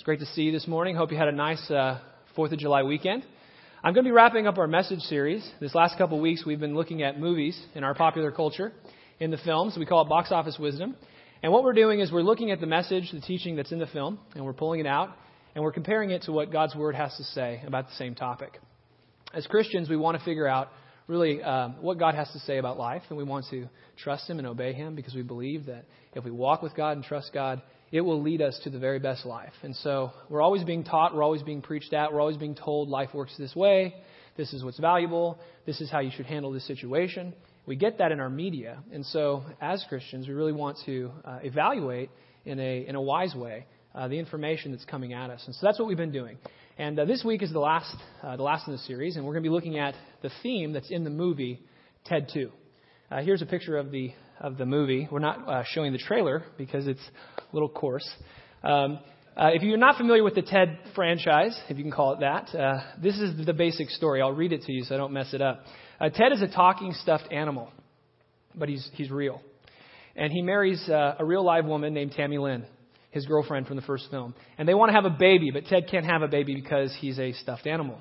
It's great to see you this morning. Hope you had a nice uh, 4th of July weekend. I'm going to be wrapping up our message series. This last couple of weeks, we've been looking at movies in our popular culture, in the films. We call it box office wisdom. And what we're doing is we're looking at the message, the teaching that's in the film, and we're pulling it out, and we're comparing it to what God's Word has to say about the same topic. As Christians, we want to figure out really um, what God has to say about life, and we want to trust Him and obey Him because we believe that if we walk with God and trust God, it will lead us to the very best life. And so we're always being taught, we're always being preached at, we're always being told life works this way, this is what's valuable, this is how you should handle this situation. We get that in our media. And so as Christians, we really want to uh, evaluate in a, in a wise way uh, the information that's coming at us. And so that's what we've been doing. And uh, this week is the last, uh, the last in the series, and we're going to be looking at the theme that's in the movie Ted 2. Uh, here's a picture of the of the movie. We're not uh, showing the trailer because it's a little coarse. Um, uh, if you're not familiar with the Ted franchise, if you can call it that, uh, this is the basic story. I'll read it to you so I don't mess it up. Uh, Ted is a talking stuffed animal, but he's he's real, and he marries uh, a real live woman named Tammy Lynn, his girlfriend from the first film, and they want to have a baby, but Ted can't have a baby because he's a stuffed animal.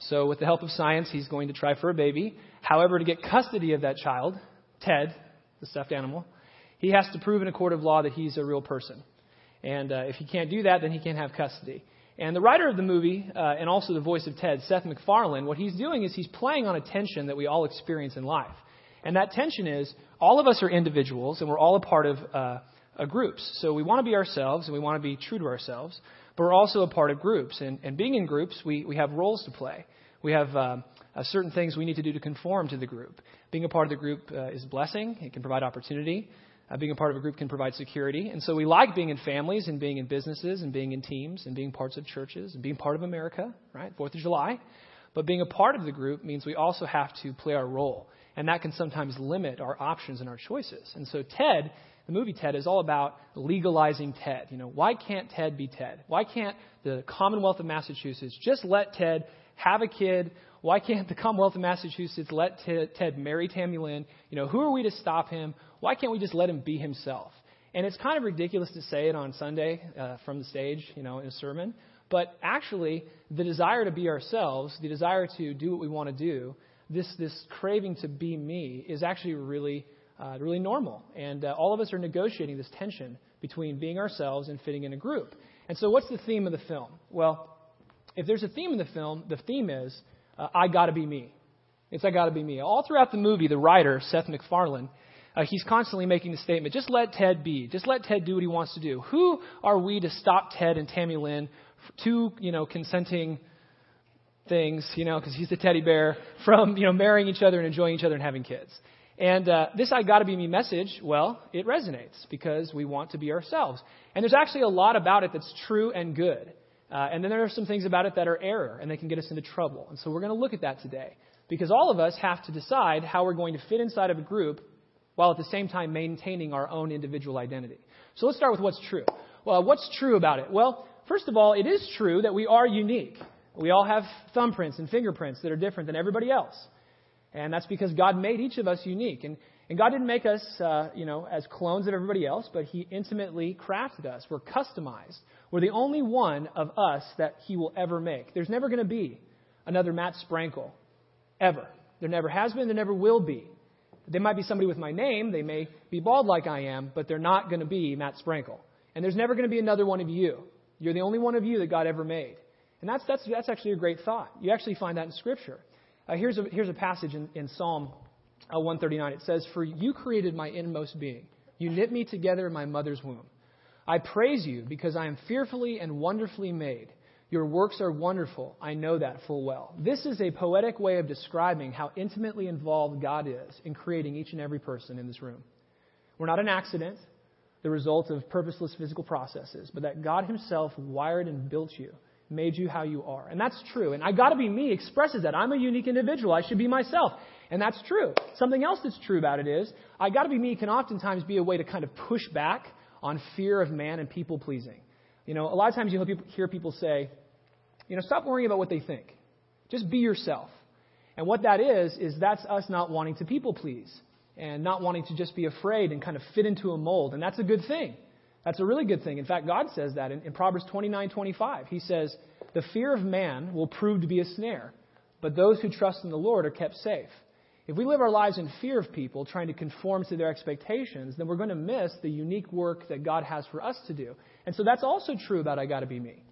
So, with the help of science, he's going to try for a baby. However, to get custody of that child, Ted, the stuffed animal, he has to prove in a court of law that he's a real person. And uh, if he can't do that, then he can't have custody. And the writer of the movie, uh, and also the voice of Ted, Seth MacFarlane, what he's doing is he's playing on a tension that we all experience in life. And that tension is all of us are individuals, and we're all a part of uh, groups. So we want to be ourselves, and we want to be true to ourselves, but we're also a part of groups. And, and being in groups, we, we have roles to play. We have um, uh, certain things we need to do to conform to the group. Being a part of the group uh, is a blessing. It can provide opportunity. Uh, being a part of a group can provide security. And so we like being in families and being in businesses and being in teams and being parts of churches and being part of America, right? Fourth of July. But being a part of the group means we also have to play our role. And that can sometimes limit our options and our choices. And so Ted, the movie Ted, is all about legalizing Ted. You know, why can't Ted be Ted? Why can't the Commonwealth of Massachusetts just let Ted have a kid why can't the Commonwealth of Massachusetts let Ted marry Tammy Lynn? You know, who are we to stop him? Why can't we just let him be himself? And it's kind of ridiculous to say it on Sunday uh, from the stage, you know, in a sermon. But actually, the desire to be ourselves, the desire to do what we want to do, this, this craving to be me is actually really, uh, really normal. And uh, all of us are negotiating this tension between being ourselves and fitting in a group. And so, what's the theme of the film? Well, if there's a theme in the film, the theme is uh, I got to be me. It's I got to be me. All throughout the movie, the writer, Seth MacFarlane, uh, he's constantly making the statement just let Ted be. Just let Ted do what he wants to do. Who are we to stop Ted and Tammy Lynn, two you know, consenting things, you know, because he's the teddy bear, from you know, marrying each other and enjoying each other and having kids? And uh, this I gotta be me message, well, it resonates because we want to be ourselves. And there's actually a lot about it that's true and good. Uh, and then there are some things about it that are error, and they can get us into trouble. And so we're going to look at that today. Because all of us have to decide how we're going to fit inside of a group while at the same time maintaining our own individual identity. So let's start with what's true. Well, what's true about it? Well, first of all, it is true that we are unique. We all have thumbprints and fingerprints that are different than everybody else. And that's because God made each of us unique. And and God didn't make us, uh, you know, as clones of everybody else, but He intimately crafted us. We're customized. We're the only one of us that He will ever make. There's never going to be another Matt Sprankle, ever. There never has been. There never will be. They might be somebody with my name. They may be bald like I am, but they're not going to be Matt Sprankle. And there's never going to be another one of you. You're the only one of you that God ever made. And that's, that's, that's actually a great thought. You actually find that in Scripture. Uh, here's, a, here's a passage in, in Psalm uh, 139. It says, For you created my inmost being. You knit me together in my mother's womb. I praise you because I am fearfully and wonderfully made. Your works are wonderful. I know that full well. This is a poetic way of describing how intimately involved God is in creating each and every person in this room. We're not an accident, the result of purposeless physical processes, but that God Himself wired and built you, made you how you are. And that's true. And I gotta be me expresses that. I'm a unique individual. I should be myself. And that's true. Something else that's true about it is, I gotta be me can oftentimes be a way to kind of push back on fear of man and people pleasing. You know, a lot of times you'll hear people say, you know, stop worrying about what they think. Just be yourself. And what that is, is that's us not wanting to people please and not wanting to just be afraid and kind of fit into a mold. And that's a good thing. That's a really good thing. In fact, God says that in, in Proverbs 29 25. He says, The fear of man will prove to be a snare, but those who trust in the Lord are kept safe. If we live our lives in fear of people, trying to conform to their expectations, then we're going to miss the unique work that God has for us to do. And so that's also true about I Gotta Be Me.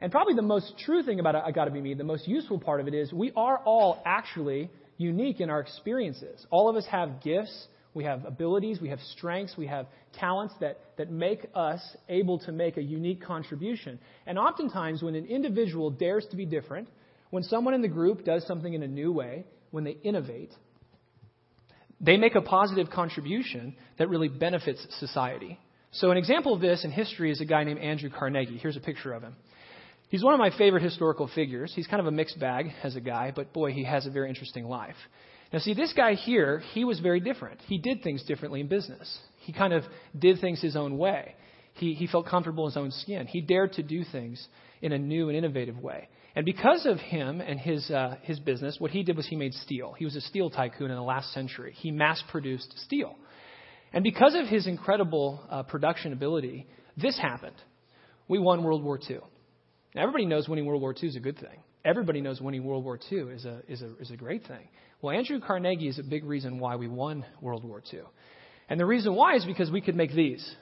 And probably the most true thing about I Gotta Be Me, the most useful part of it is we are all actually unique in our experiences. All of us have gifts, we have abilities, we have strengths, we have talents that, that make us able to make a unique contribution. And oftentimes, when an individual dares to be different, when someone in the group does something in a new way, when they innovate, they make a positive contribution that really benefits society. So, an example of this in history is a guy named Andrew Carnegie. Here's a picture of him. He's one of my favorite historical figures. He's kind of a mixed bag as a guy, but boy, he has a very interesting life. Now, see, this guy here, he was very different. He did things differently in business. He kind of did things his own way. He, he felt comfortable in his own skin. He dared to do things in a new and innovative way. And because of him and his, uh, his business, what he did was he made steel. He was a steel tycoon in the last century. He mass produced steel. And because of his incredible uh, production ability, this happened. We won World War II. Now, everybody knows winning World War II is a good thing. Everybody knows winning World War II is a, is a, is a great thing. Well, Andrew Carnegie is a big reason why we won World War II. And the reason why is because we could make these.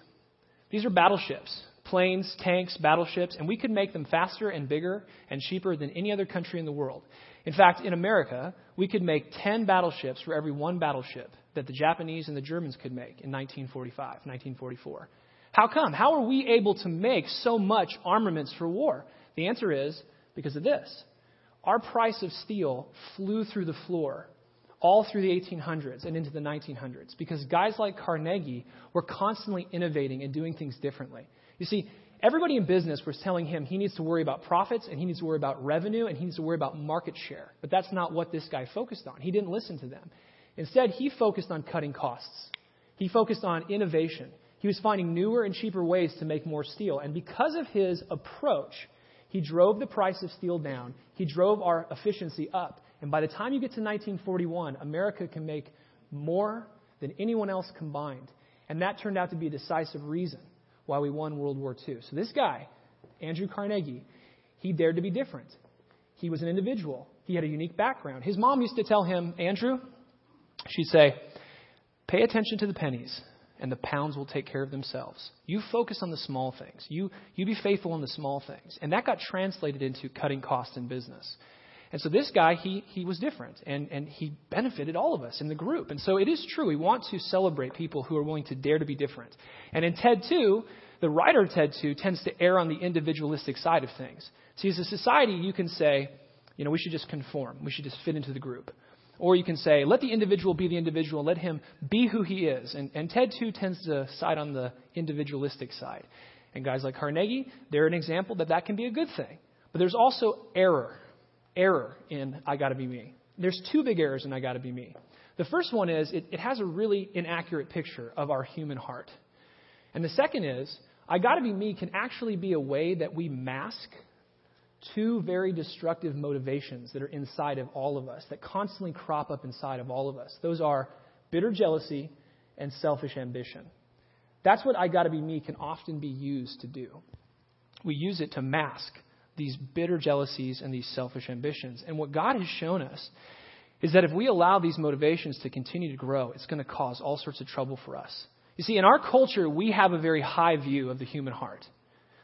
These are battleships planes, tanks, battleships, and we could make them faster and bigger and cheaper than any other country in the world. In fact, in America, we could make 10 battleships for every one battleship that the Japanese and the Germans could make in 1945, 1944. How come? How are we able to make so much armaments for war? The answer is because of this. Our price of steel flew through the floor all through the 1800s and into the 1900s because guys like Carnegie were constantly innovating and doing things differently. You see, everybody in business was telling him he needs to worry about profits and he needs to worry about revenue and he needs to worry about market share. But that's not what this guy focused on. He didn't listen to them. Instead, he focused on cutting costs. He focused on innovation. He was finding newer and cheaper ways to make more steel. And because of his approach, he drove the price of steel down. He drove our efficiency up. And by the time you get to 1941, America can make more than anyone else combined. And that turned out to be a decisive reason why we won World War II. So this guy, Andrew Carnegie, he dared to be different. He was an individual. He had a unique background. His mom used to tell him, Andrew, she'd say, pay attention to the pennies, and the pounds will take care of themselves. You focus on the small things. You, you be faithful in the small things. And that got translated into cutting costs in business. And so this guy, he, he was different, and, and he benefited all of us in the group. And so it is true, we want to celebrate people who are willing to dare to be different. And in TED 2, the writer of TED 2 tends to err on the individualistic side of things. See, as a society, you can say, you know, we should just conform, we should just fit into the group. Or you can say, let the individual be the individual, let him be who he is. And, and TED 2 tends to side on the individualistic side. And guys like Carnegie, they're an example that that can be a good thing. But there's also error error in I Gotta Be Me. There's two big errors in I Gotta Be Me. The first one is it, it has a really inaccurate picture of our human heart. And the second is I Gotta Be Me can actually be a way that we mask two very destructive motivations that are inside of all of us, that constantly crop up inside of all of us. Those are bitter jealousy and selfish ambition. That's what I Gotta Be Me can often be used to do. We use it to mask these bitter jealousies and these selfish ambitions. And what God has shown us is that if we allow these motivations to continue to grow, it's going to cause all sorts of trouble for us. You see, in our culture, we have a very high view of the human heart.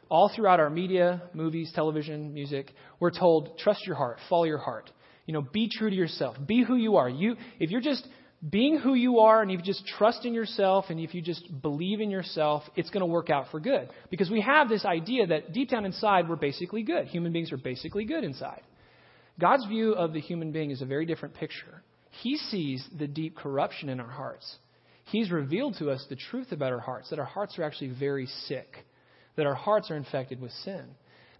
All throughout our media, movies, television, music, we're told, trust your heart, follow your heart. You know, be true to yourself. Be who you are. You, if you're just being who you are and if you just trust in yourself and if you just believe in yourself, it's going to work out for good. Because we have this idea that deep down inside, we're basically good. Human beings are basically good inside. God's view of the human being is a very different picture. He sees the deep corruption in our hearts. He's revealed to us the truth about our hearts, that our hearts are actually very sick, that our hearts are infected with sin,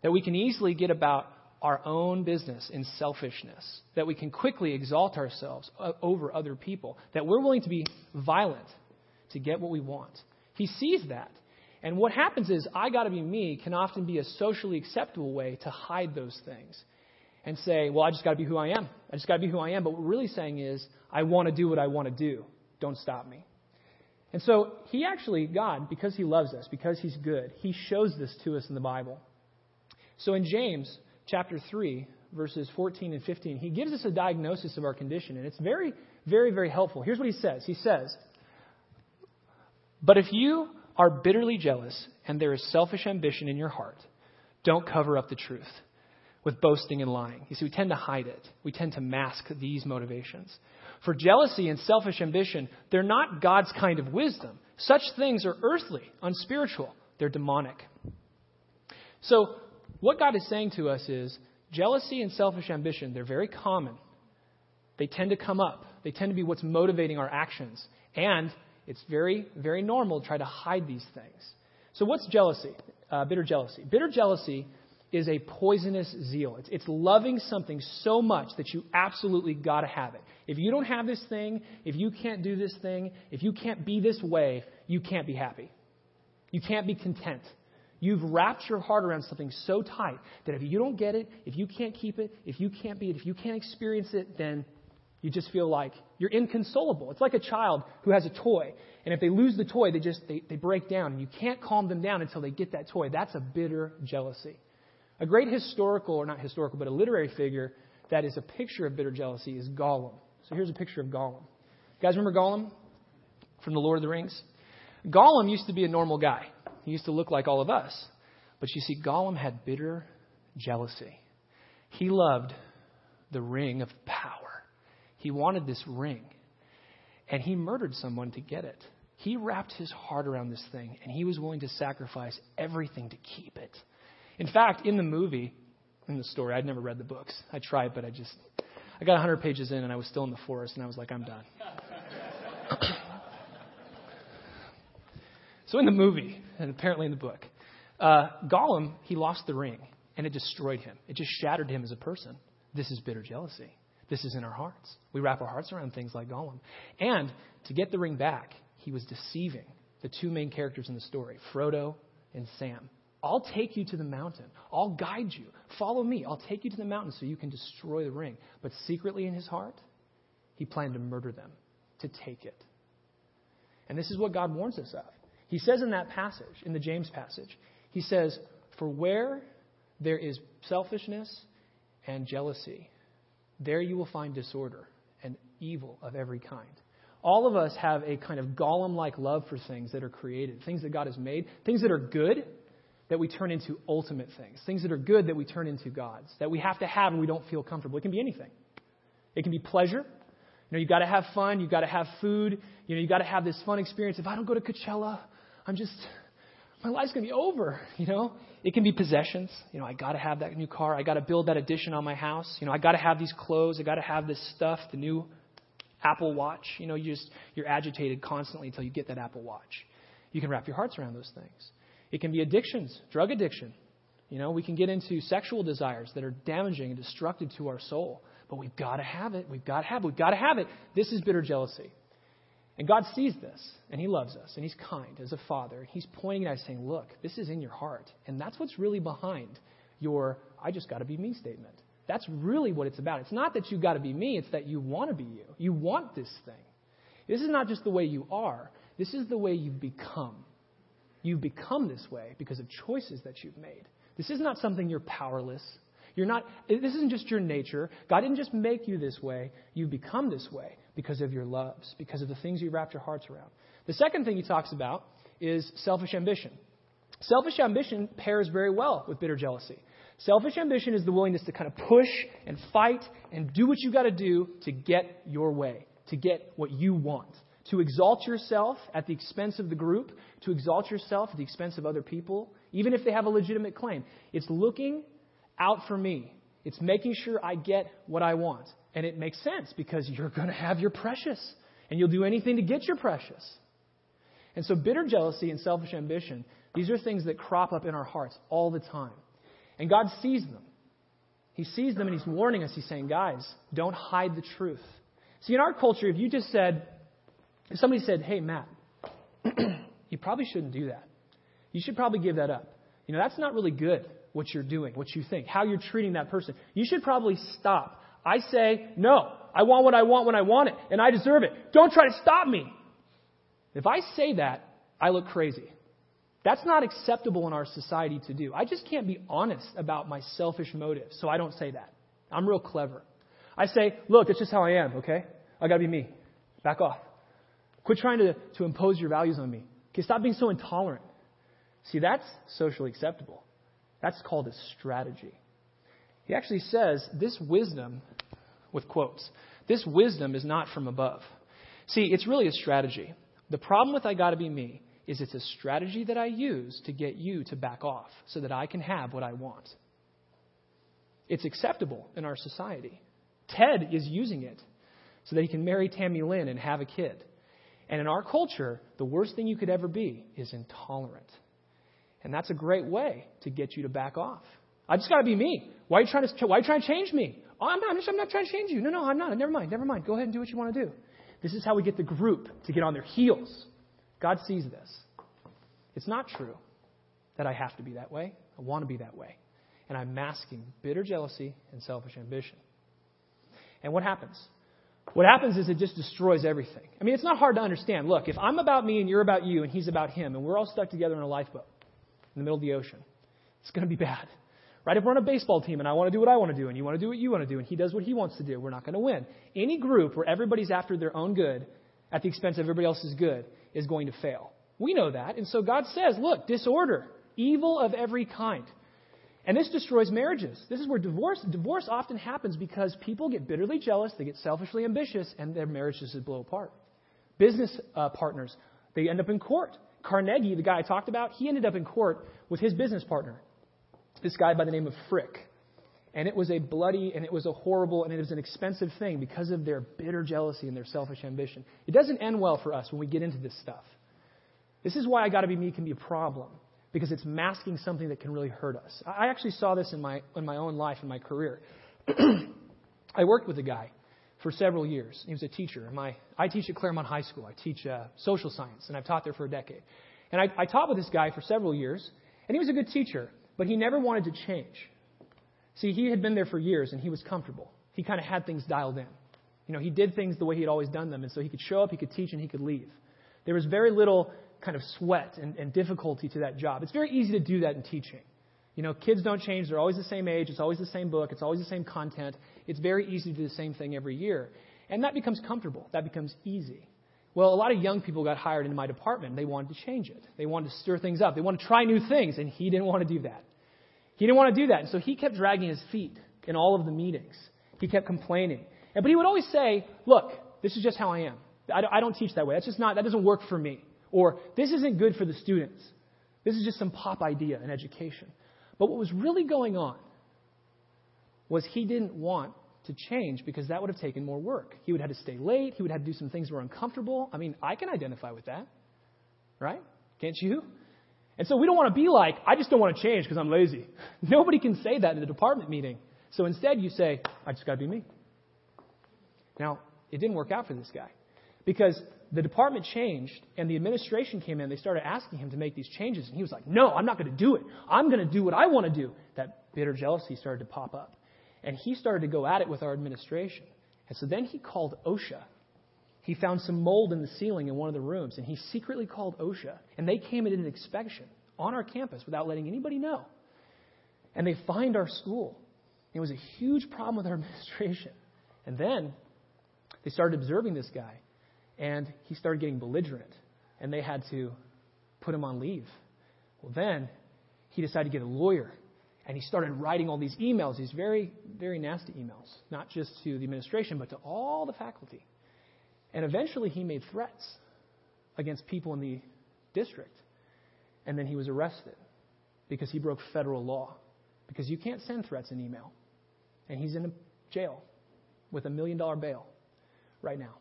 that we can easily get about our own business in selfishness, that we can quickly exalt ourselves over other people, that we're willing to be violent to get what we want. He sees that. And what happens is, I gotta be me can often be a socially acceptable way to hide those things and say, well, I just gotta be who I am. I just gotta be who I am. But what we're really saying is, I wanna do what I wanna do. Don't stop me. And so he actually, God, because he loves us, because he's good, he shows this to us in the Bible. So in James chapter 3, verses 14 and 15, he gives us a diagnosis of our condition, and it's very, very, very helpful. Here's what he says He says, But if you are bitterly jealous and there is selfish ambition in your heart, don't cover up the truth with boasting and lying. You see, we tend to hide it, we tend to mask these motivations. For jealousy and selfish ambition, they're not God's kind of wisdom. Such things are earthly, unspiritual, they're demonic. So, what God is saying to us is jealousy and selfish ambition, they're very common. They tend to come up, they tend to be what's motivating our actions. And it's very, very normal to try to hide these things. So, what's jealousy? Uh, bitter jealousy. Bitter jealousy is a poisonous zeal. It's, it's loving something so much that you absolutely got to have it. If you don't have this thing, if you can't do this thing, if you can't be this way, you can't be happy. You can't be content. You've wrapped your heart around something so tight that if you don't get it, if you can't keep it, if you can't be it, if you can't experience it, then you just feel like you're inconsolable. It's like a child who has a toy, and if they lose the toy, they just they, they break down, and you can't calm them down until they get that toy. That's a bitter jealousy. A great historical, or not historical, but a literary figure that is a picture of bitter jealousy is Gollum. So here's a picture of Gollum. You guys remember Gollum from The Lord of the Rings? Gollum used to be a normal guy. He used to look like all of us. But you see, Gollum had bitter jealousy. He loved the ring of power. He wanted this ring. And he murdered someone to get it. He wrapped his heart around this thing, and he was willing to sacrifice everything to keep it. In fact, in the movie, in the story, I'd never read the books. I tried, but I just, I got 100 pages in and I was still in the forest and I was like, I'm done. so in the movie, and apparently in the book, uh, Gollum, he lost the ring and it destroyed him. It just shattered him as a person. This is bitter jealousy. This is in our hearts. We wrap our hearts around things like Gollum. And to get the ring back, he was deceiving the two main characters in the story, Frodo and Sam. I'll take you to the mountain. I'll guide you. Follow me. I'll take you to the mountain so you can destroy the ring. But secretly in his heart, he planned to murder them, to take it. And this is what God warns us of. He says in that passage, in the James passage, he says, For where there is selfishness and jealousy, there you will find disorder and evil of every kind. All of us have a kind of Gollum like love for things that are created, things that God has made, things that are good that we turn into ultimate things, things that are good that we turn into gods, that we have to have and we don't feel comfortable. It can be anything. It can be pleasure. You know, you've got to have fun. You've got to have food. You know, you've got to have this fun experience. If I don't go to Coachella, I'm just, my life's going to be over. You know, it can be possessions. You know, I got to have that new car. I got to build that addition on my house. You know, I got to have these clothes. I got to have this stuff, the new Apple Watch. You know, you just, you're agitated constantly until you get that Apple Watch. You can wrap your hearts around those things. It can be addictions, drug addiction. You know, we can get into sexual desires that are damaging and destructive to our soul. But we've got to have it. We've got to have it. We've got to have it. This is bitter jealousy. And God sees this, and He loves us, and He's kind as a father. He's pointing at us saying, Look, this is in your heart. And that's what's really behind your I just got to be me statement. That's really what it's about. It's not that you got to be me, it's that you want to be you. You want this thing. This is not just the way you are, this is the way you've become. You've become this way because of choices that you've made. This is not something you're powerless. You're not, this isn't just your nature. God didn't just make you this way. You've become this way because of your loves, because of the things you wrapped your hearts around. The second thing he talks about is selfish ambition. Selfish ambition pairs very well with bitter jealousy. Selfish ambition is the willingness to kind of push and fight and do what you got to do to get your way, to get what you want to exalt yourself at the expense of the group, to exalt yourself at the expense of other people, even if they have a legitimate claim. It's looking out for me. It's making sure I get what I want. And it makes sense because you're going to have your precious, and you'll do anything to get your precious. And so, bitter jealousy and selfish ambition, these are things that crop up in our hearts all the time. And God sees them. He sees them and He's warning us. He's saying, guys, don't hide the truth. See, in our culture, if you just said, if somebody said, hey, Matt, you probably shouldn't do that. You should probably give that up. You know, that's not really good, what you're doing, what you think, how you're treating that person. You should probably stop. I say, no, I want what I want when I want it, and I deserve it. Don't try to stop me. If I say that, I look crazy. That's not acceptable in our society to do. I just can't be honest about my selfish motives, so I don't say that. I'm real clever. I say, look, that's just how I am, okay? I gotta be me. Back off. Quit trying to, to impose your values on me. Okay, stop being so intolerant. See, that's socially acceptable. That's called a strategy. He actually says this wisdom, with quotes, this wisdom is not from above. See, it's really a strategy. The problem with I gotta be me is it's a strategy that I use to get you to back off so that I can have what I want. It's acceptable in our society. Ted is using it so that he can marry Tammy Lynn and have a kid. And in our culture, the worst thing you could ever be is intolerant. And that's a great way to get you to back off. I just got to be me. Why are you trying to, why are you trying to change me? Oh, I'm not, I'm not trying to change you. No, no, I'm not. Never mind. Never mind. Go ahead and do what you want to do. This is how we get the group to get on their heels. God sees this. It's not true that I have to be that way. I want to be that way. And I'm masking bitter jealousy and selfish ambition. And what happens? What happens is it just destroys everything. I mean, it's not hard to understand. Look, if I'm about me and you're about you and he's about him and we're all stuck together in a lifeboat in the middle of the ocean, it's going to be bad. Right? If we're on a baseball team and I want to do what I want to do and you want to do what you want to do and he does what he wants to do, we're not going to win. Any group where everybody's after their own good at the expense of everybody else's good is going to fail. We know that. And so God says, look, disorder, evil of every kind. And this destroys marriages. This is where divorce divorce often happens because people get bitterly jealous, they get selfishly ambitious, and their marriages just blow apart. Business uh, partners, they end up in court. Carnegie, the guy I talked about, he ended up in court with his business partner, this guy by the name of Frick. And it was a bloody and it was a horrible and it was an expensive thing because of their bitter jealousy and their selfish ambition. It doesn't end well for us when we get into this stuff. This is why I gotta be me can be a problem because it's masking something that can really hurt us. I actually saw this in my, in my own life, in my career. I worked with a guy for several years. He was a teacher. My, I teach at Claremont High School. I teach uh, social science, and I've taught there for a decade. And I, I taught with this guy for several years, and he was a good teacher, but he never wanted to change. See, he had been there for years, and he was comfortable. He kind of had things dialed in. You know, he did things the way he had always done them, and so he could show up, he could teach, and he could leave. There was very little kind of sweat and, and difficulty to that job. It's very easy to do that in teaching. You know, kids don't change. They're always the same age. It's always the same book. It's always the same content. It's very easy to do the same thing every year. And that becomes comfortable. That becomes easy. Well, a lot of young people got hired into my department. They wanted to change it. They wanted to stir things up. They wanted to try new things, and he didn't want to do that. He didn't want to do that. And so he kept dragging his feet in all of the meetings. He kept complaining. And, but he would always say, look, this is just how I am. I don't, I don't teach that way. That's just not, that doesn't work for me. Or, this isn't good for the students. This is just some pop idea in education. But what was really going on was he didn't want to change because that would have taken more work. He would have to stay late. He would have to do some things that were uncomfortable. I mean, I can identify with that. Right? Can't you? And so we don't want to be like, I just don't want to change because I'm lazy. Nobody can say that in the department meeting. So instead, you say, I just got to be me. Now, it didn't work out for this guy because the department changed and the administration came in. They started asking him to make these changes. And he was like, No, I'm not going to do it. I'm going to do what I want to do. That bitter jealousy started to pop up. And he started to go at it with our administration. And so then he called OSHA. He found some mold in the ceiling in one of the rooms, and he secretly called OSHA. And they came did an inspection on our campus without letting anybody know. And they fined our school. It was a huge problem with our administration. And then they started observing this guy and he started getting belligerent, and they had to put him on leave. Well, then he decided to get a lawyer, and he started writing all these emails, these very, very nasty emails, not just to the administration, but to all the faculty. And eventually he made threats against people in the district. And then he was arrested because he broke federal law. Because you can't send threats in email. And he's in jail with a million dollar bail right now.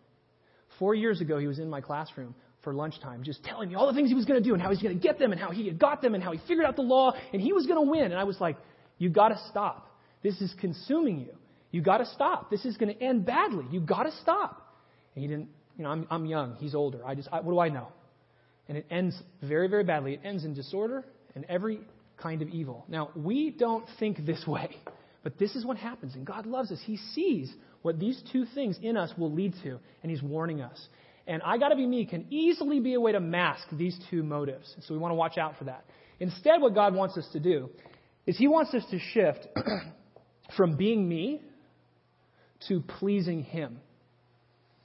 Four years ago, he was in my classroom for lunchtime, just telling me all the things he was going to do and how he's going to get them and how he had got them and how he figured out the law and he was going to win. And I was like, you got to stop. This is consuming you. You got to stop. This is going to end badly. You got to stop. And he didn't, you know, I'm, I'm young. He's older. I just, I, what do I know? And it ends very, very badly. It ends in disorder and every kind of evil. Now, we don't think this way, but this is what happens. And God loves us. He sees what these two things in us will lead to, and He's warning us. And I gotta be me can easily be a way to mask these two motives. So we want to watch out for that. Instead, what God wants us to do is He wants us to shift from being me to pleasing Him.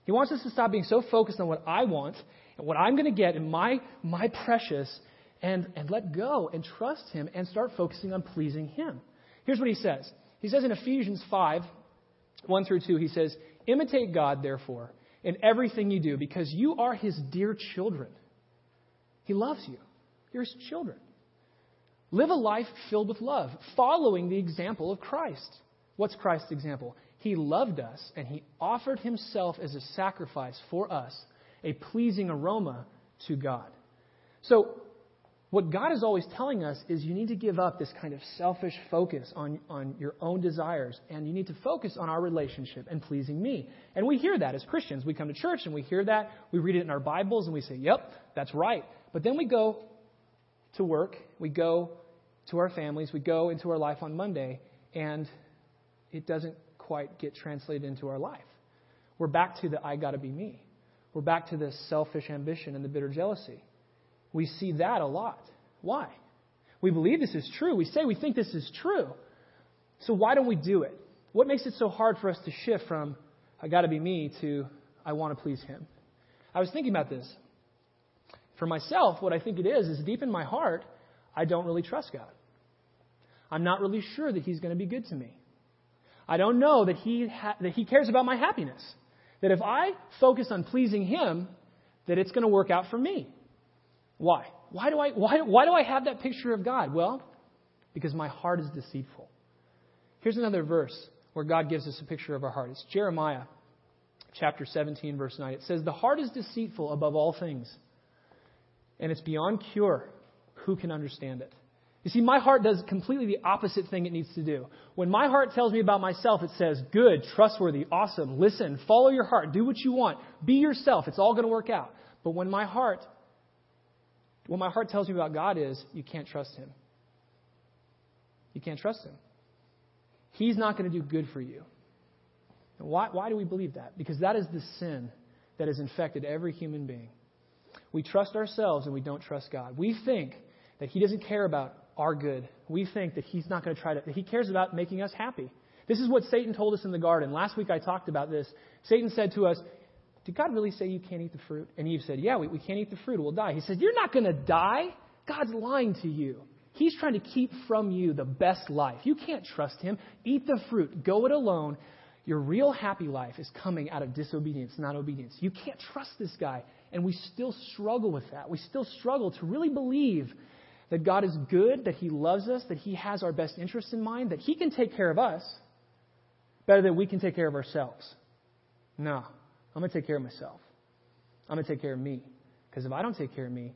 He wants us to stop being so focused on what I want and what I'm going to get in my, my precious and, and let go and trust Him and start focusing on pleasing Him. Here's what He says He says in Ephesians 5 1 through 2, He says, Imitate God, therefore, in everything you do, because you are His dear children. He loves you. You're His children. Live a life filled with love, following the example of Christ. What's Christ's example? He loved us and he offered himself as a sacrifice for us, a pleasing aroma to God. So, what God is always telling us is you need to give up this kind of selfish focus on, on your own desires, and you need to focus on our relationship and pleasing me. And we hear that as Christians. We come to church and we hear that. We read it in our Bibles and we say, yep, that's right. But then we go to work, we go to our families, we go into our life on Monday, and it doesn't quite get translated into our life. We're back to the I gotta be me. We're back to this selfish ambition and the bitter jealousy. We see that a lot. Why? We believe this is true. We say we think this is true. So why don't we do it? What makes it so hard for us to shift from I gotta be me to I want to please him? I was thinking about this. For myself, what I think it is, is deep in my heart, I don't really trust God. I'm not really sure that He's going to be good to me. I don't know that he, ha- that he cares about my happiness. That if I focus on pleasing Him, that it's going to work out for me. Why? Why do, I, why, why do I have that picture of God? Well, because my heart is deceitful. Here's another verse where God gives us a picture of our heart. It's Jeremiah chapter 17, verse 9. It says, The heart is deceitful above all things, and it's beyond cure. Who can understand it? You see, my heart does completely the opposite thing it needs to do. When my heart tells me about myself, it says, good, trustworthy, awesome, listen, follow your heart, do what you want, be yourself, it's all going to work out. But when my heart, what my heart tells me about God is, you can't trust Him. You can't trust Him. He's not going to do good for you. Why, why do we believe that? Because that is the sin that has infected every human being. We trust ourselves and we don't trust God. We think that He doesn't care about our good. We think that He's not going to try to, He cares about making us happy. This is what Satan told us in the garden. Last week I talked about this. Satan said to us, Did God really say you can't eat the fruit? And Eve said, Yeah, we, we can't eat the fruit. We'll die. He said, You're not going to die. God's lying to you. He's trying to keep from you the best life. You can't trust Him. Eat the fruit. Go it alone. Your real happy life is coming out of disobedience, not obedience. You can't trust this guy. And we still struggle with that. We still struggle to really believe that God is good, that He loves us, that He has our best interests in mind, that He can take care of us better than we can take care of ourselves. No, I'm going to take care of myself. I'm going to take care of me. Because if I don't take care of me,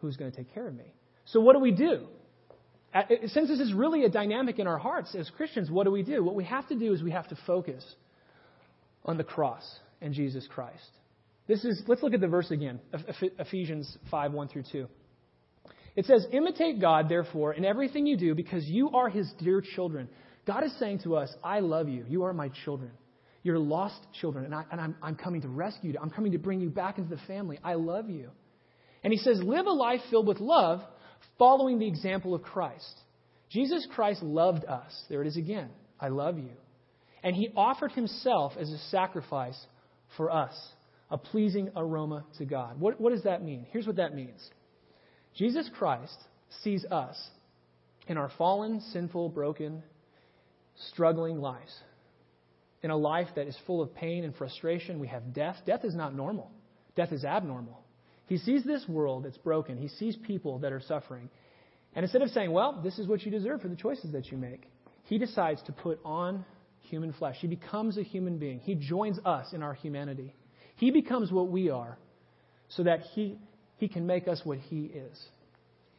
who's going to take care of me? So, what do we do? Since this is really a dynamic in our hearts as Christians, what do we do? What we have to do is we have to focus on the cross and Jesus Christ. This is, let's look at the verse again Ephesians 5 1 through 2. It says, Imitate God, therefore, in everything you do, because you are his dear children. God is saying to us, I love you. You are my children. You're lost children, and, I, and I'm, I'm coming to rescue you. I'm coming to bring you back into the family. I love you. And he says, Live a life filled with love, following the example of Christ. Jesus Christ loved us. There it is again. I love you. And he offered himself as a sacrifice for us, a pleasing aroma to God. What, what does that mean? Here's what that means Jesus Christ sees us in our fallen, sinful, broken, struggling lives. In a life that is full of pain and frustration, we have death. Death is not normal, death is abnormal. He sees this world that's broken, he sees people that are suffering. And instead of saying, well, this is what you deserve for the choices that you make, he decides to put on human flesh. He becomes a human being. He joins us in our humanity. He becomes what we are so that he he can make us what He is.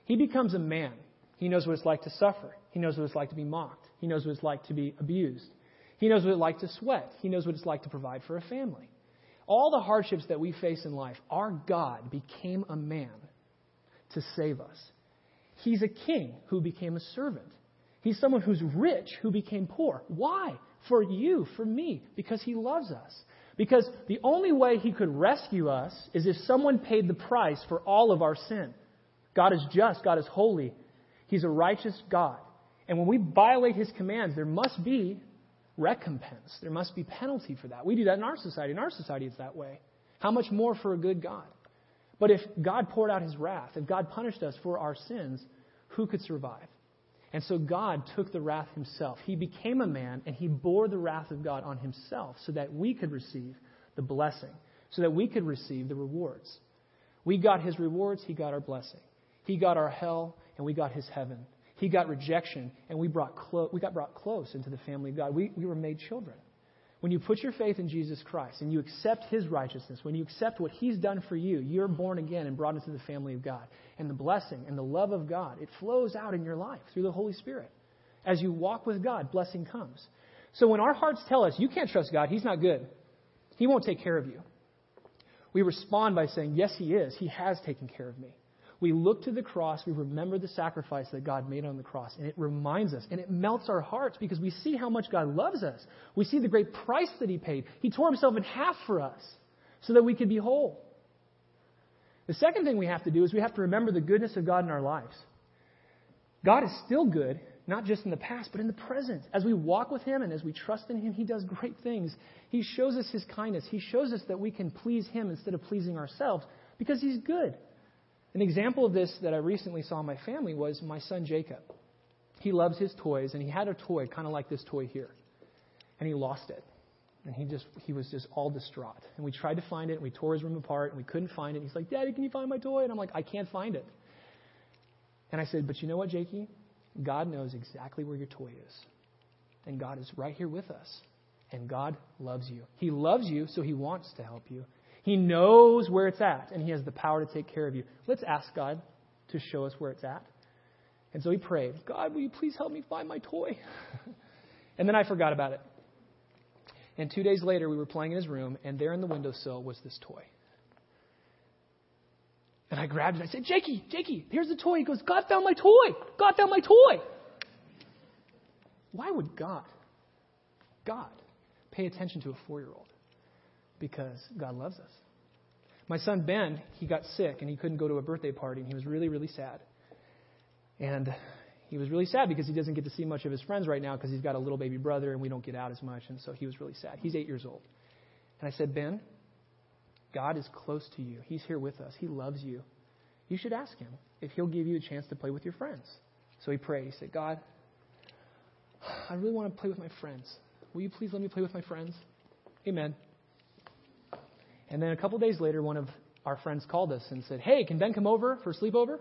He becomes a man. He knows what it's like to suffer. He knows what it's like to be mocked. He knows what it's like to be abused. He knows what it's like to sweat. He knows what it's like to provide for a family. All the hardships that we face in life, our God became a man to save us. He's a king who became a servant. He's someone who's rich who became poor. Why? For you, for me, because he loves us Because the only way he could rescue us is if someone paid the price for all of our sin. God is just, God is holy, He's a righteous God. And when we violate His commands, there must be recompense. There must be penalty for that. We do that in our society. In our society, it's that way. How much more for a good God? But if God poured out His wrath, if God punished us for our sins, who could survive? And so God took the wrath himself. He became a man and he bore the wrath of God on himself so that we could receive the blessing, so that we could receive the rewards. We got his rewards, he got our blessing. He got our hell, and we got his heaven. He got rejection, and we, brought clo- we got brought close into the family of God. We, we were made children. When you put your faith in Jesus Christ and you accept His righteousness, when you accept what He's done for you, you're born again and brought into the family of God. And the blessing and the love of God, it flows out in your life through the Holy Spirit. As you walk with God, blessing comes. So when our hearts tell us, you can't trust God, He's not good, He won't take care of you, we respond by saying, Yes, He is. He has taken care of me we look to the cross, we remember the sacrifice that God made on the cross, and it reminds us, and it melts our hearts because we see how much God loves us. We see the great price that He paid. He tore Himself in half for us so that we could be whole. The second thing we have to do is we have to remember the goodness of God in our lives. God is still good, not just in the past, but in the present. As we walk with Him and as we trust in Him, He does great things. He shows us His kindness. He shows us that we can please Him instead of pleasing ourselves because He's good. An example of this that I recently saw in my family was my son Jacob. He loves his toys, and he had a toy kind of like this toy here. And he lost it. And he just he was just all distraught. And we tried to find it, and we tore his room apart, and we couldn't find it. He's like, Daddy, can you find my toy? And I'm like, I can't find it. And I said, But you know what, Jakey? God knows exactly where your toy is. And God is right here with us. And God loves you. He loves you, so He wants to help you. He knows where it's at, and He has the power to take care of you. Let's ask God to show us where it's at. And so he prayed, God, will you please help me find my toy? and then I forgot about it. And two days later, we were playing in his room, and there in the windowsill was this toy. And I grabbed it. I said, Jakey, Jakey, here's the toy. He goes, God found my toy. God found my toy. Why would God, God, pay attention to a four year old? Because God loves us. My son Ben, he got sick and he couldn't go to a birthday party and he was really, really sad. And he was really sad because he doesn't get to see much of his friends right now because he's got a little baby brother and we don't get out as much. And so he was really sad. He's eight years old. And I said, Ben, God is close to you. He's here with us. He loves you. You should ask him if he'll give you a chance to play with your friends. So he prayed. He said, God, I really want to play with my friends. Will you please let me play with my friends? Amen. And then a couple days later, one of our friends called us and said, Hey, can Ben come over for a sleepover?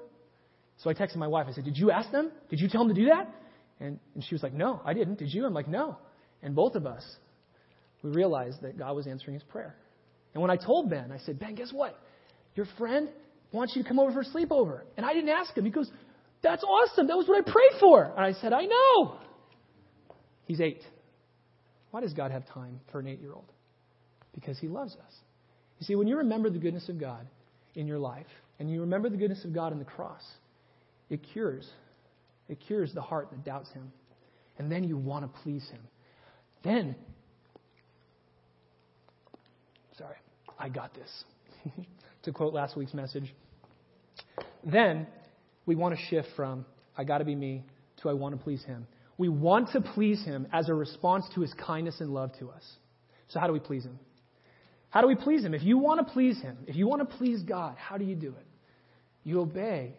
So I texted my wife. I said, Did you ask them? Did you tell them to do that? And, and she was like, No, I didn't. Did you? I'm like, No. And both of us, we realized that God was answering his prayer. And when I told Ben, I said, Ben, guess what? Your friend wants you to come over for a sleepover. And I didn't ask him. He goes, That's awesome. That was what I prayed for. And I said, I know. He's eight. Why does God have time for an eight year old? Because he loves us. You see, when you remember the goodness of God in your life, and you remember the goodness of God in the cross, it cures. It cures the heart that doubts Him. And then you want to please Him. Then, sorry, I got this. to quote last week's message. Then we want to shift from I got to be me to I want to please Him. We want to please Him as a response to His kindness and love to us. So, how do we please Him? How do we please Him? If you want to please Him, if you want to please God, how do you do it? You obey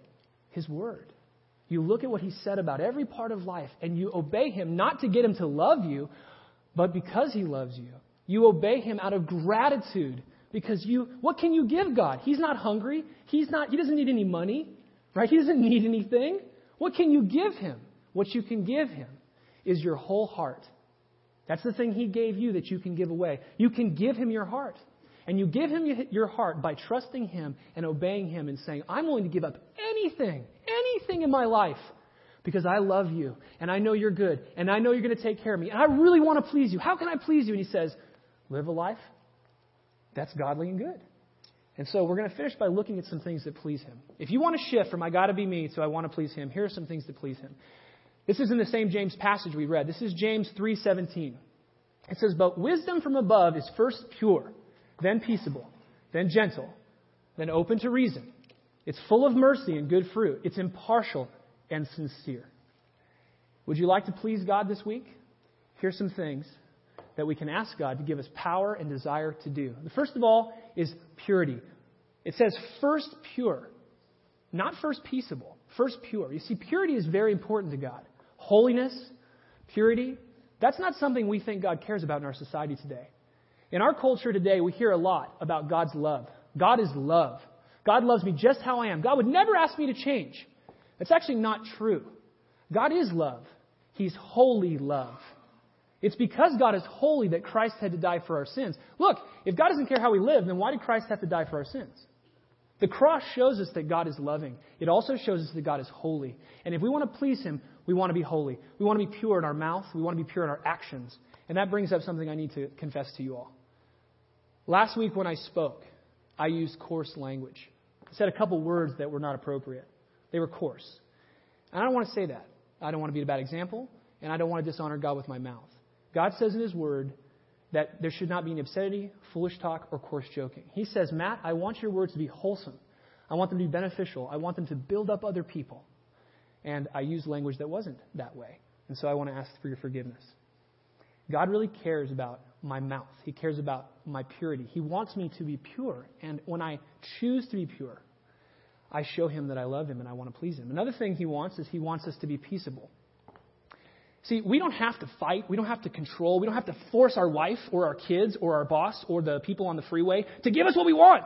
His Word. You look at what He said about every part of life, and you obey Him not to get Him to love you, but because He loves you. You obey Him out of gratitude because you, what can you give God? He's not hungry. He's not, He doesn't need any money, right? He doesn't need anything. What can you give Him? What you can give Him is your whole heart that's the thing He gave you that you can give away. You can give Him your heart. And you give Him your heart by trusting Him and obeying Him and saying, I'm willing to give up anything, anything in my life because I love you and I know you're good and I know you're going to take care of me and I really want to please you. How can I please you? And He says, Live a life that's godly and good. And so we're going to finish by looking at some things that please Him. If you want to shift from I got to be me to I want to please Him, here are some things that please Him. This is in the same James passage we read. This is James 3:17. It says, But wisdom from above is first pure, then peaceable, then gentle, then open to reason. It's full of mercy and good fruit. It's impartial and sincere. Would you like to please God this week? Here's some things that we can ask God to give us power and desire to do. The first of all is purity. It says first pure, not first peaceable, first pure. You see, purity is very important to God. Holiness, purity, that's not something we think God cares about in our society today. In our culture today, we hear a lot about God's love. God is love. God loves me just how I am. God would never ask me to change. That's actually not true. God is love. He's holy love. It's because God is holy that Christ had to die for our sins. Look, if God doesn't care how we live, then why did Christ have to die for our sins? The cross shows us that God is loving. It also shows us that God is holy. And if we want to please Him, we want to be holy. We want to be pure in our mouth. We want to be pure in our actions. And that brings up something I need to confess to you all. Last week when I spoke, I used coarse language. I said a couple words that were not appropriate. They were coarse. And I don't want to say that. I don't want to be a bad example, and I don't want to dishonor God with my mouth. God says in His Word that there should not be any obscenity, foolish talk, or coarse joking. He says, Matt, I want your words to be wholesome. I want them to be beneficial. I want them to build up other people. And I used language that wasn't that way. And so I want to ask for your forgiveness. God really cares about my mouth. He cares about my purity. He wants me to be pure. And when I choose to be pure, I show him that I love him and I want to please him. Another thing he wants is he wants us to be peaceable. See, we don't have to fight. We don't have to control. We don't have to force our wife or our kids or our boss or the people on the freeway to give us what we want.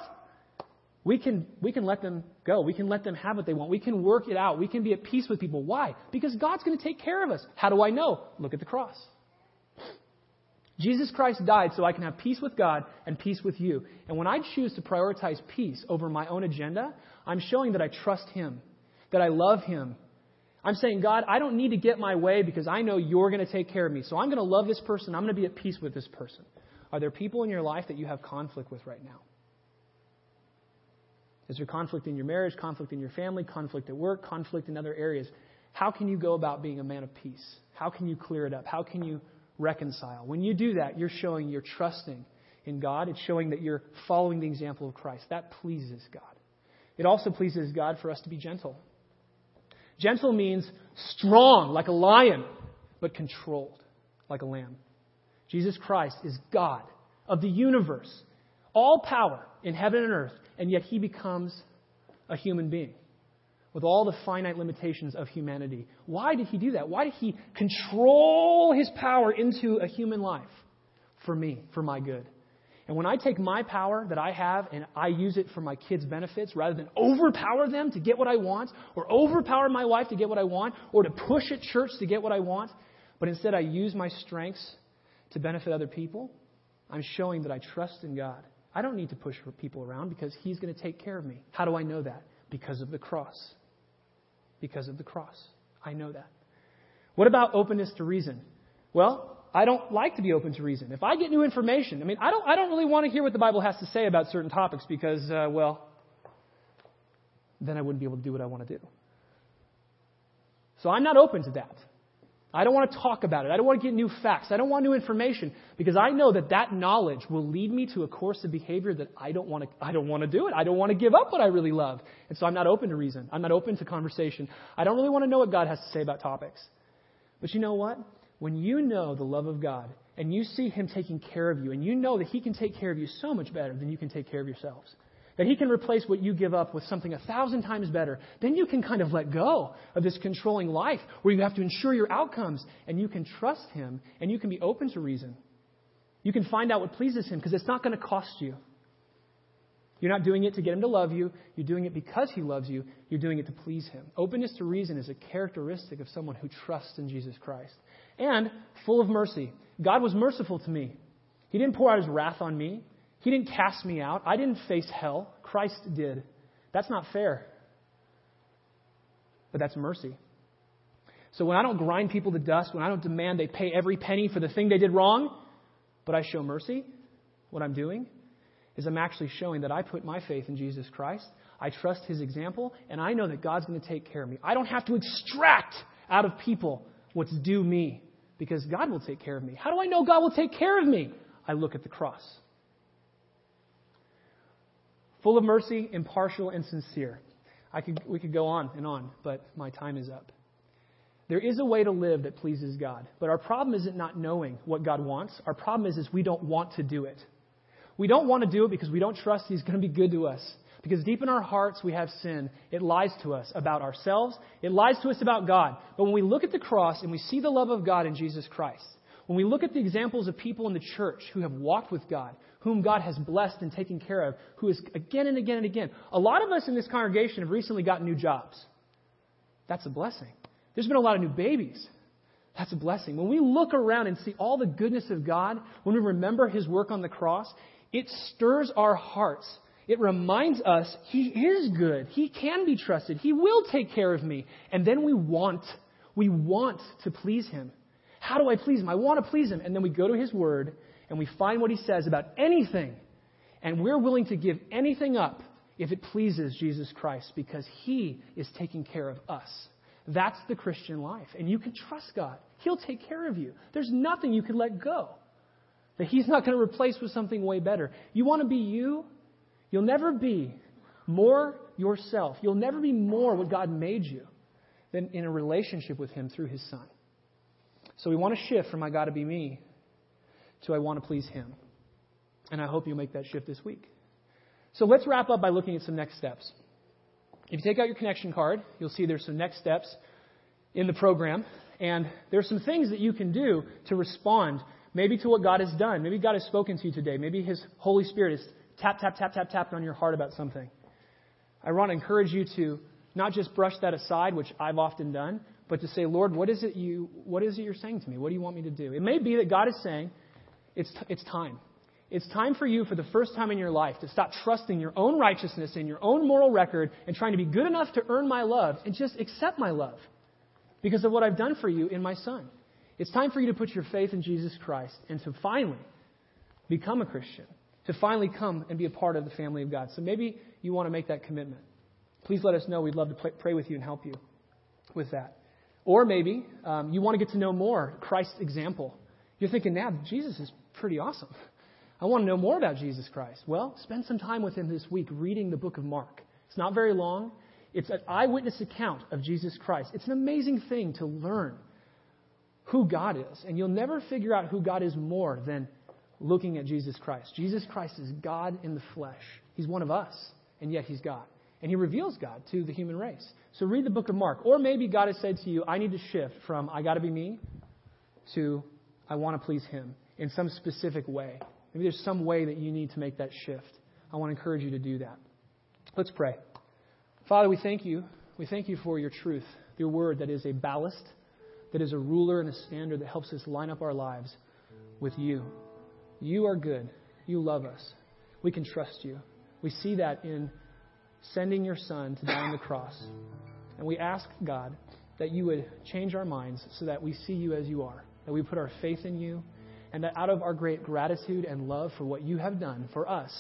We can, we can let them go. We can let them have what they want. We can work it out. We can be at peace with people. Why? Because God's going to take care of us. How do I know? Look at the cross. Jesus Christ died so I can have peace with God and peace with you. And when I choose to prioritize peace over my own agenda, I'm showing that I trust Him, that I love Him. I'm saying, God, I don't need to get my way because I know you're going to take care of me. So I'm going to love this person. I'm going to be at peace with this person. Are there people in your life that you have conflict with right now? Is there conflict in your marriage, conflict in your family, conflict at work, conflict in other areas? How can you go about being a man of peace? How can you clear it up? How can you reconcile? When you do that, you're showing you're trusting in God. It's showing that you're following the example of Christ. That pleases God. It also pleases God for us to be gentle. Gentle means strong, like a lion, but controlled, like a lamb. Jesus Christ is God of the universe, all power in heaven and earth, and yet he becomes a human being with all the finite limitations of humanity. Why did he do that? Why did he control his power into a human life? For me, for my good. And when I take my power that I have and I use it for my kids' benefits rather than overpower them to get what I want, or overpower my wife to get what I want, or to push at church to get what I want, but instead I use my strengths to benefit other people, I'm showing that I trust in God. I don't need to push people around because He's going to take care of me. How do I know that? Because of the cross. Because of the cross. I know that. What about openness to reason? Well, I don't like to be open to reason. If I get new information, I mean, I don't, I don't really want to hear what the Bible has to say about certain topics because, uh, well, then I wouldn't be able to do what I want to do. So I'm not open to that. I don't want to talk about it. I don't want to get new facts. I don't want new information because I know that that knowledge will lead me to a course of behavior that I don't want to, I don't want to do it. I don't want to give up what I really love. And so I'm not open to reason. I'm not open to conversation. I don't really want to know what God has to say about topics. But you know what? when you know the love of God and you see Him taking care of you, and you know that He can take care of you so much better than you can take care of yourselves, that He can replace what you give up with something a thousand times better, then you can kind of let go of this controlling life where you have to ensure your outcomes, and you can trust Him, and you can be open to reason. You can find out what pleases Him because it's not going to cost you. You're not doing it to get him to love you. You're doing it because he loves you. You're doing it to please him. Openness to reason is a characteristic of someone who trusts in Jesus Christ and full of mercy. God was merciful to me. He didn't pour out his wrath on me. He didn't cast me out. I didn't face hell. Christ did. That's not fair. But that's mercy. So when I don't grind people to dust, when I don't demand they pay every penny for the thing they did wrong, but I show mercy, what I'm doing is I'm actually showing that I put my faith in Jesus Christ. I trust his example, and I know that God's going to take care of me. I don't have to extract out of people what's due me because God will take care of me. How do I know God will take care of me? I look at the cross. Full of mercy, impartial, and sincere. I could, we could go on and on, but my time is up. There is a way to live that pleases God. But our problem isn't not knowing what God wants. Our problem is, is we don't want to do it. We don't want to do it because we don't trust He's going to be good to us. Because deep in our hearts we have sin. It lies to us about ourselves. It lies to us about God. But when we look at the cross and we see the love of God in Jesus Christ, when we look at the examples of people in the church who have walked with God, whom God has blessed and taken care of, who is again and again and again, a lot of us in this congregation have recently gotten new jobs. That's a blessing. There's been a lot of new babies. That's a blessing. When we look around and see all the goodness of God, when we remember His work on the cross, it stirs our hearts it reminds us He is good. He can be trusted. He will take care of me. And then we want, we want to please Him. How do I please Him? I want to please Him. And then we go to His Word and we find what He says about anything. And we're willing to give anything up if it pleases Jesus Christ because He is taking care of us. That's the Christian life. And you can trust God. He'll take care of you. There's nothing you can let go that He's not going to replace with something way better. You want to be you? You'll never be more yourself. You'll never be more what God made you than in a relationship with Him through His Son. So we want to shift from I got to be me to I want to please Him. And I hope you'll make that shift this week. So let's wrap up by looking at some next steps. If you take out your connection card, you'll see there's some next steps in the program. And there's some things that you can do to respond maybe to what God has done. Maybe God has spoken to you today. Maybe His Holy Spirit has tap, tap, tap, tap, tap on your heart about something. I want to encourage you to not just brush that aside, which I've often done, but to say, Lord, what is it you, what is it you're saying to me? What do you want me to do? It may be that God is saying, it's, it's time. It's time for you, for the first time in your life, to stop trusting your own righteousness and your own moral record and trying to be good enough to earn my love and just accept my love because of what I've done for you in my Son. It's time for you to put your faith in Jesus Christ and to finally become a Christian to finally come and be a part of the family of God. So maybe you want to make that commitment. Please let us know. We'd love to pray with you and help you with that. Or maybe um, you want to get to know more Christ's example. You're thinking, now, Jesus is pretty awesome. I want to know more about Jesus Christ. Well, spend some time with him this week reading the book of Mark. It's not very long. It's an eyewitness account of Jesus Christ. It's an amazing thing to learn who God is. And you'll never figure out who God is more than looking at Jesus Christ. Jesus Christ is God in the flesh. He's one of us, and yet He's God. And He reveals God to the human race. So read the book of Mark. Or maybe God has said to you, I need to shift from I got to be me to I want to please Him in some specific way. Maybe there's some way that you need to make that shift. I want to encourage you to do that. Let's pray. Father, we thank you. We thank you for your truth, your word that is a ballast, that is a ruler and a standard that helps us line up our lives with you. You are good. You love us. We can trust you. We see that in sending your Son to die on the cross. And we ask, God, that you would change our minds so that we see you as you are, that we put our faith in you, and that out of our great gratitude and love for what you have done for us,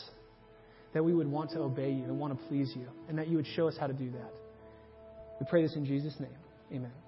that we would want to obey you and want to please you, and that you would show us how to do that. We pray this in Jesus' name. Amen.